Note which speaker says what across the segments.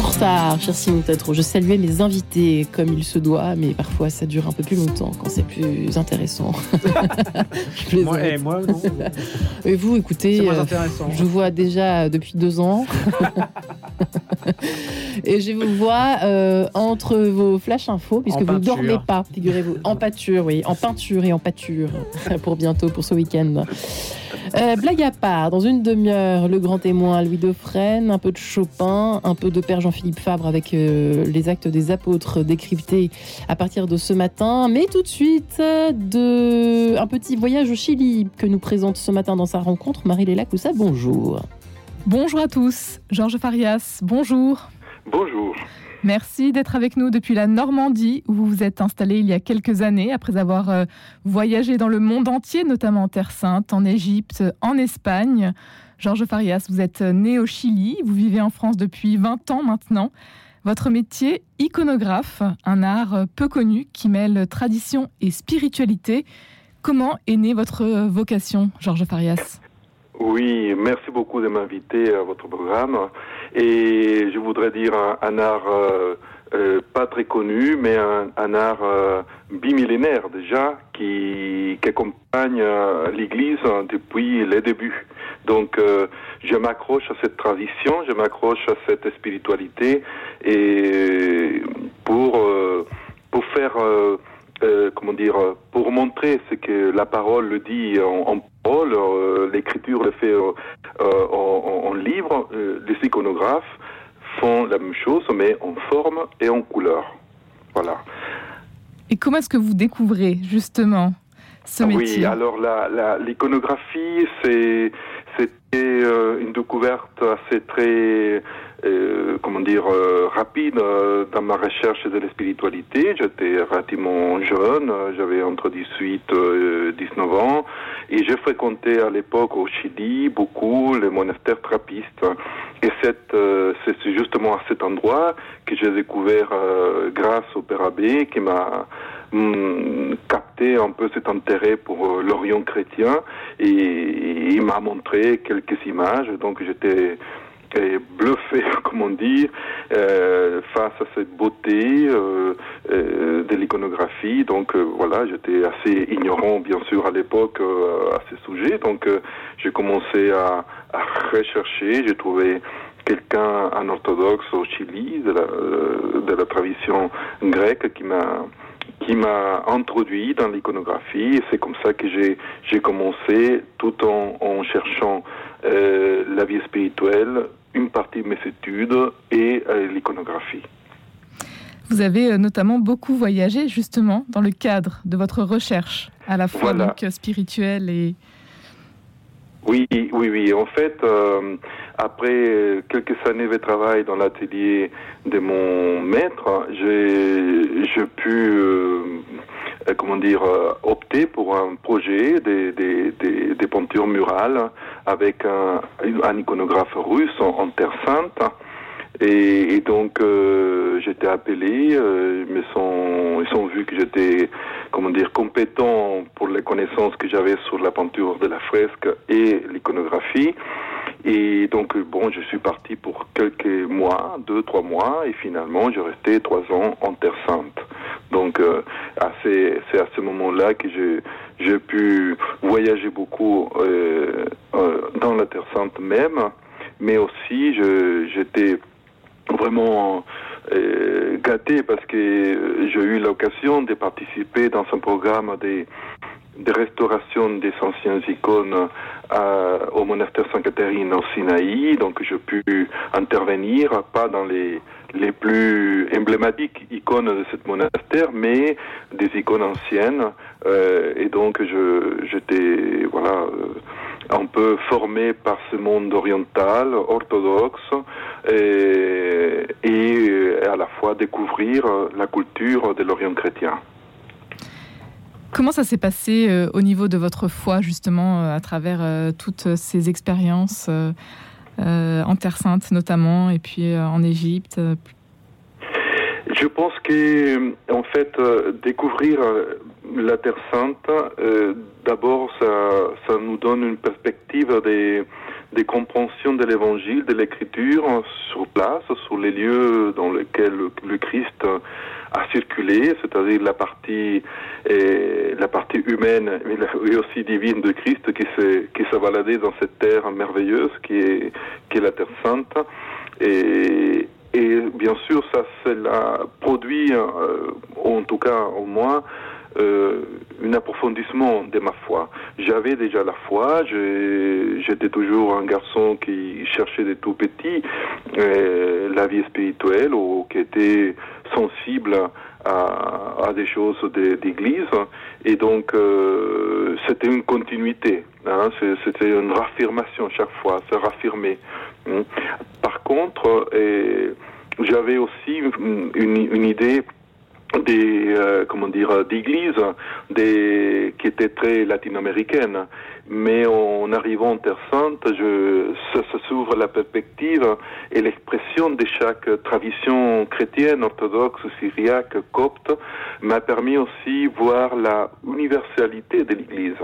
Speaker 1: en retard, cher Simon Tatro. Je saluais mes invités comme il se doit, mais parfois ça dure un peu plus longtemps quand c'est plus intéressant.
Speaker 2: je moi, et moi, non.
Speaker 1: Et vous, écoutez, euh, je vous vois déjà depuis deux ans. et je vous vois euh, entre vos flash infos, puisque vous ne dormez pas, figurez-vous. En pâture, oui, en peinture et en pâture, pour bientôt, pour ce week-end. Euh, blague à part, dans une demi-heure, le grand témoin Louis Dauphren, un peu de Chopin, un peu de Père Jean-Philippe Fabre avec euh, les actes des apôtres décryptés à partir de ce matin. Mais tout de suite, de... un petit voyage au Chili que nous présente ce matin dans sa rencontre Marie-Léla Coussa. Bonjour.
Speaker 3: Bonjour à tous. Georges Farias, bonjour.
Speaker 4: Bonjour.
Speaker 3: Merci d'être avec nous depuis la Normandie, où vous vous êtes installé il y a quelques années, après avoir euh, voyagé dans le monde entier, notamment en Terre Sainte, en Égypte, en Espagne. Georges Farias, vous êtes né au Chili, vous vivez en France depuis 20 ans maintenant. Votre métier, iconographe, un art peu connu qui mêle tradition et spiritualité. Comment est née votre vocation, Georges Farias?
Speaker 4: Oui, merci beaucoup de m'inviter à votre programme. Et je voudrais dire un, art euh, euh, pas très connu, mais un, art euh, bimillénaire déjà, qui, qui accompagne l'Église depuis les débuts. Donc, je m'accroche à cette tradition, je m'accroche à cette spiritualité, et pour pour faire euh, comment dire, pour montrer ce que la parole le dit en, en parole, euh, l'écriture le fait euh, en, en, livre, les iconographes font la même chose, mais en forme et en couleur. Voilà.
Speaker 3: Et comment est-ce que vous découvrez justement ce métier
Speaker 4: Oui, alors l'iconographie, c'est c'était une découverte assez très euh, comment dire, euh, rapide euh, dans ma recherche de la spiritualité. J'étais relativement jeune, j'avais entre 18 et 19 ans, et j'ai fréquenté à l'époque au Chili beaucoup les monastères trappistes. Et c'est justement à cet endroit que j'ai découvert, grâce au Père Abbé, qui m'a hum, capté un peu cet intérêt pour l'Orient chrétien, et il m'a montré quelques images, donc j'étais et bluffé, comme on dit, euh, face à cette beauté euh, euh, de l'iconographie. Donc voilà, j'étais assez ignorant, bien sûr, à l'époque à ces sujets. Donc j'ai commencé à, à rechercher. J'ai trouvé quelqu'un en orthodoxe au Chili de la, de la tradition grecque qui m'a qui m'a introduit dans l'iconographie et c'est comme ça que j'ai j'ai commencé tout en, en cherchant euh, la vie spirituelle une partie de mes études et euh, l'iconographie.
Speaker 3: Vous avez euh, notamment beaucoup voyagé justement dans le cadre de votre recherche, à la fois donc spirituelle et...
Speaker 4: Oui, oui, oui. En fait, euh, après quelques années de travail dans l'atelier de mon maître, j'ai pu, euh, comment dire, opter pour un projet des, des, des, des peintures murales avec un, un iconographe russe en, Terre Sainte. Et, donc euh, j'étais appelé, euh, ils sont, ils sont vu que j'étais, comment dire, compétent pour les connaissances que j'avais sur la peinture de la fresque et l'iconographie. Et donc bon, je suis parti pour quelques mois, deux, trois mois, et finalement j'ai resté trois ans en Terre Sainte. Donc euh, c'est à ce moment-là que j'ai pu voyager beaucoup euh, euh, dans la Terre Sainte même, mais aussi j'étais vraiment euh, gâté parce que j'ai eu l'occasion de participer dans un programme de, de restauration des anciennes icônes au monastère Sainte-Catherine au Sinaï. Donc j'ai pu intervenir, pas dans les les plus emblématiques icônes de ce monastère, mais des icônes anciennes. Euh, et donc, je, j'étais voilà euh, un peu formé par ce monde oriental, orthodoxe, et, et à la fois découvrir la culture de l'Orient chrétien.
Speaker 3: Comment ça s'est passé euh, au niveau de votre foi, justement, à travers toutes ces expériences euh, en Terre Sainte notamment, et puis euh, en Égypte euh,
Speaker 4: je pense que, en fait, découvrir la Terre Sainte, d'abord, ça, ça, nous donne une perspective des, des compréhensions de l'évangile, de l'écriture sur place, sur les lieux dans lesquels le, Christ a circulé, c'est-à-dire la partie la partie humaine et aussi divine de Christ qui s'est qui s'est baladé dans cette terre merveilleuse qui est qui est la terre sainte. Et et bien sûr ça cela produit euh, en tout cas au moins euh, un approfondissement de ma foi. J'avais déjà la foi, j'étais toujours un garçon qui cherchait des tout petits euh, la vie spirituelle ou qui était sensible à, à des choses d'église et donc euh, c'était une continuité, hein, c'était une raffirmation chaque fois, se raffirmer. Par contre, j'avais aussi une, une idée des euh, comment dire d'églises des qui étaient très latino-américaines. Mais en arrivant en Terre Sainte je ça, s'ouvre la perspective et l'expression de chaque tradition chrétienne orthodoxe syriaque copte m'a permis aussi voir la universalité de l'église.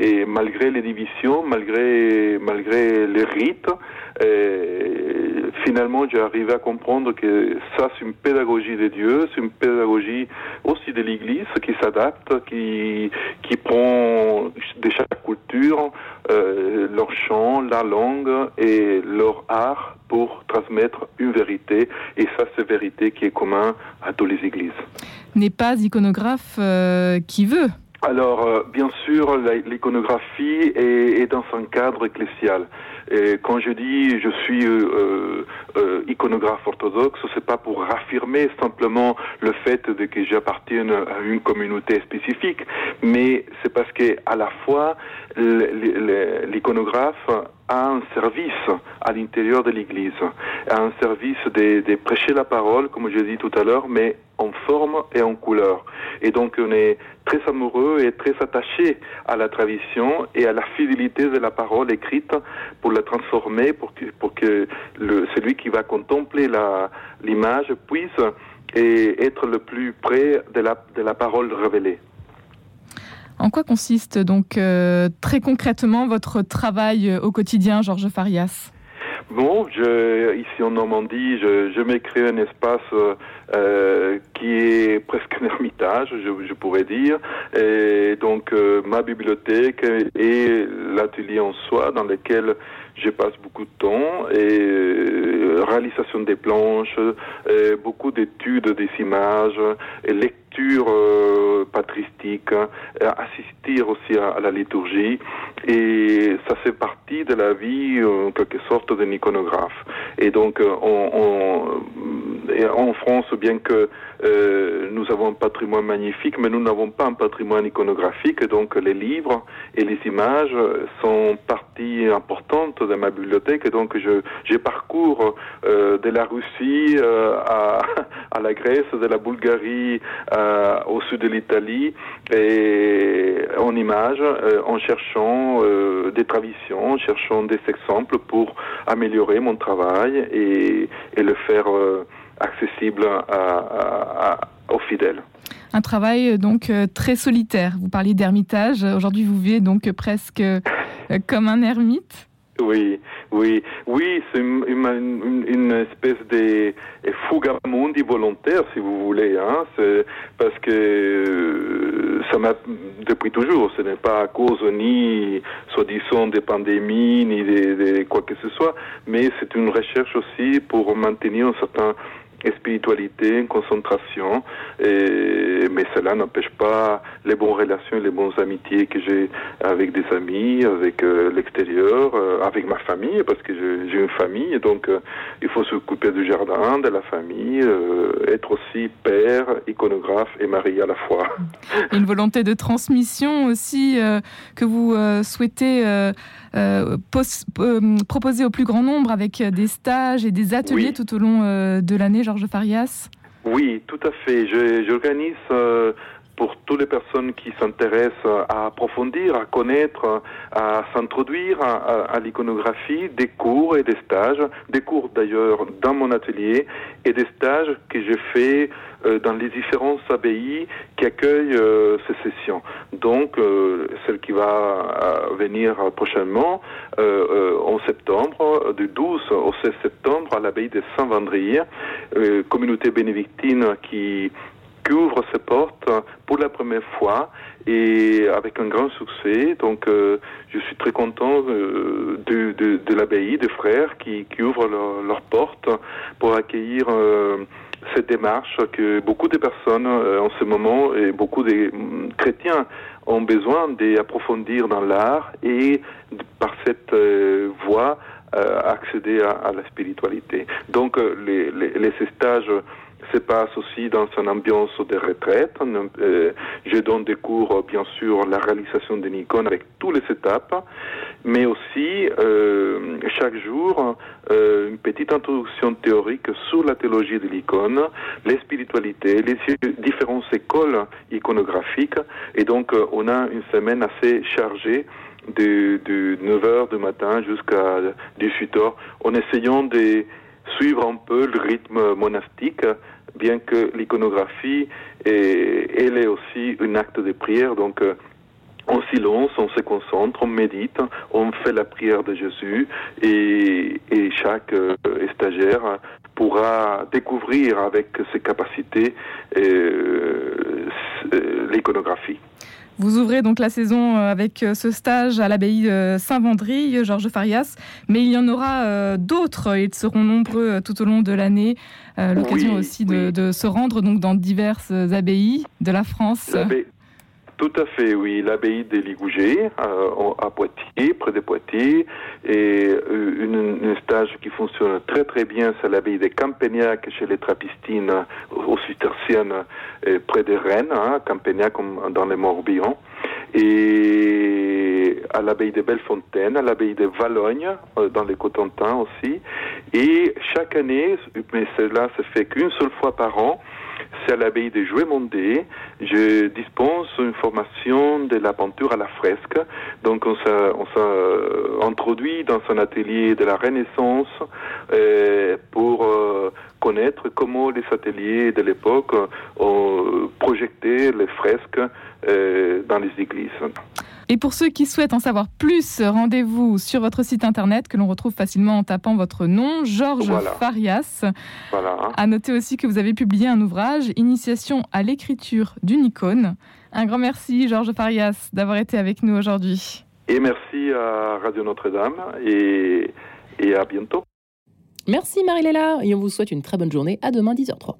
Speaker 4: Et malgré les divisions malgré malgré les rites et finalement, j'ai arrivé à comprendre que ça, c'est une pédagogie de Dieu, c'est une pédagogie aussi de l'Église qui s'adapte, qui, qui prend de chaque culture euh, leur chant, la langue et leur art pour transmettre une vérité. Et ça, c'est vérité qui est commun à toutes les églises.
Speaker 3: N'est pas iconographe euh, qui veut
Speaker 4: alors, euh, bien sûr, l'iconographie est, est, dans un cadre ecclésial. Et quand je dis je suis euh, euh, euh iconographe orthodoxe, c'est pas pour raffirmer simplement le fait de que j'appartienne à une communauté spécifique, mais c'est parce que à la fois l'iconographe a un service à l'intérieur de l'Église, a un service de, prêcher la parole, comme je dit tout à l'heure, mais en forme et en couleur. Et donc on est très amoureux et très attaché à la tradition et à la fidélité de la parole écrite pour la transformer, pour que, celui qui va contempler l'image puisse et être le plus près de la parole révélée.
Speaker 3: En quoi consiste donc euh, très concrètement votre travail euh, au quotidien, Georges Farias?
Speaker 4: Bon, je, ici en Normandie, je, je un espace euh, qui est presque un ermitage, je, pourrais dire. Et donc, ma bibliothèque et l'atelier en soi dans lequel je passe beaucoup de temps et euh, réalisation des planches, et beaucoup d'études des images, lecture euh, patristique, assister aussi à, la liturgie et ça fait partie de la vie en quelque sorte d'un iconographe. Et donc on, en France, bien que euh, nous avons un patrimoine magnifique, mais nous n'avons pas un patrimoine iconographique, donc les livres et les images sont partie importante de ma bibliothèque, donc je, je parcours euh, de la Russie euh, à, à, la Grèce, de la Bulgarie euh, au sud de l'Italie, et en images, euh, en cherchant euh, des traditions, en cherchant des exemples pour améliorer mon travail et, et le faire accessible aux fidèles.
Speaker 3: Un travail donc euh, très solitaire. Vous parliez d'ermitage. Aujourd'hui, vous vivez donc presque euh, comme un ermite.
Speaker 4: Oui, oui, oui, c'est une, espèce de fugamundi volontaire, si vous voulez, hein. C'est parce que euh, ça m'a depuis toujours. Ce n'est pas à cause ni, soi-disant, des pandémies ni de, quoi que ce soit, mais c'est une recherche aussi pour maintenir un certain spiritualité, concentration, et, mais cela n'empêche pas les bonnes relations les bonnes amitiés que j'ai avec des amis, avec euh, l'extérieur, euh, avec ma famille, parce que j'ai une famille, donc euh, il faut s'occuper du jardin, de la famille, être aussi père, iconographe et mari à la fois.
Speaker 3: Une volonté de transmission aussi que vous souhaitez proposer au plus grand nombre avec des stages et des ateliers tout au long de l'année. Georges Farias?
Speaker 4: Oui, tout à fait. J'organise euh, toutes les personnes qui s'intéressent à approfondir, à connaître, à s'introduire à, l'iconographie, des cours et des stages, des cours d'ailleurs dans mon atelier et des stages que j'ai fait euh, dans les différentes abbayes qui accueillent euh, ces sessions. Donc, euh, celle qui va venir prochainement en septembre, du 12 au 16 septembre, à l'abbaye de Saint-Vendry, communauté bénédictine qui qui ouvre ses portes pour la première fois et avec un grand succès. Donc, euh, je suis très content euh, de, de, de l'abbaye, des frères qui, qui ouvrent leurs portes pour accueillir euh, cette démarche que beaucoup de personnes en ce moment et beaucoup de mm, chrétiens ont besoin d'approfondir dans l'art et par cette voie accéder à, à, la spiritualité. Donc, les, les, les stages se passe aussi dans une ambiance de retraite. Euh, je donne des cours, bien sûr, la réalisation de Nikon avec toutes les étapes, mais aussi euh, chaque jour euh, une petite introduction théorique sur la théologie de l'icône, les spiritualités, les différentes écoles iconographiques, et donc on a une semaine assez chargée de, de 9h du matin jusqu'à 18h en essayant de suivre un peu le rythme monastique bien que l'iconographie, elle est aussi un acte de prière. Donc, euh, en silence, on se concentre, on médite, on fait la prière de Jésus et, chaque euh, stagiaire pourra découvrir avec ses capacités euh, l'iconographie.
Speaker 3: Vous ouvrez donc la saison euh, avec euh, ce stage à l'abbaye de Saint-Vendry, Georges Farias, mais il y en aura euh, d'autres. Ils seront nombreux tout au long de l'année. L'occasion aussi de, se rendre donc dans diverses abbayes de la France.
Speaker 4: Tout à fait, oui. L'abbaye des Ligougé, à Poitiers, près de Poitiers, et une, stage qui fonctionne très très bien, c'est l'abbaye de Campagnac chez les Trappistines, aux Cisterciennes, près de Rennes, hein, Campagnac dans les Morbihan et à l'abbaye de Bellefontaine, à l'abbaye de Valogne, euh, dans les Cotentins aussi. Et chaque année, mais cela se fait qu'une seule fois par an, c'est à l'abbaye de Joué-Mondé. Je dispense une formation de la peinture à la fresque. Donc on s'introduit dans un atelier de la Renaissance euh, pour euh, connaître comment les ateliers de l'époque ont projeté les fresques euh, dans les églises.
Speaker 3: Et pour ceux qui souhaitent en savoir plus, rendez-vous sur votre site internet que l'on retrouve facilement en tapant votre nom, Georges Farias. Voilà. À noter aussi que vous avez publié un ouvrage, Initiation à l'écriture d'une icône. Un grand merci, Georges Farias, d'avoir été avec nous aujourd'hui.
Speaker 4: Et merci à Radio Notre-Dame et, et à bientôt.
Speaker 1: Merci Marie-Léla et on vous souhaite une très bonne journée. À demain 10h03.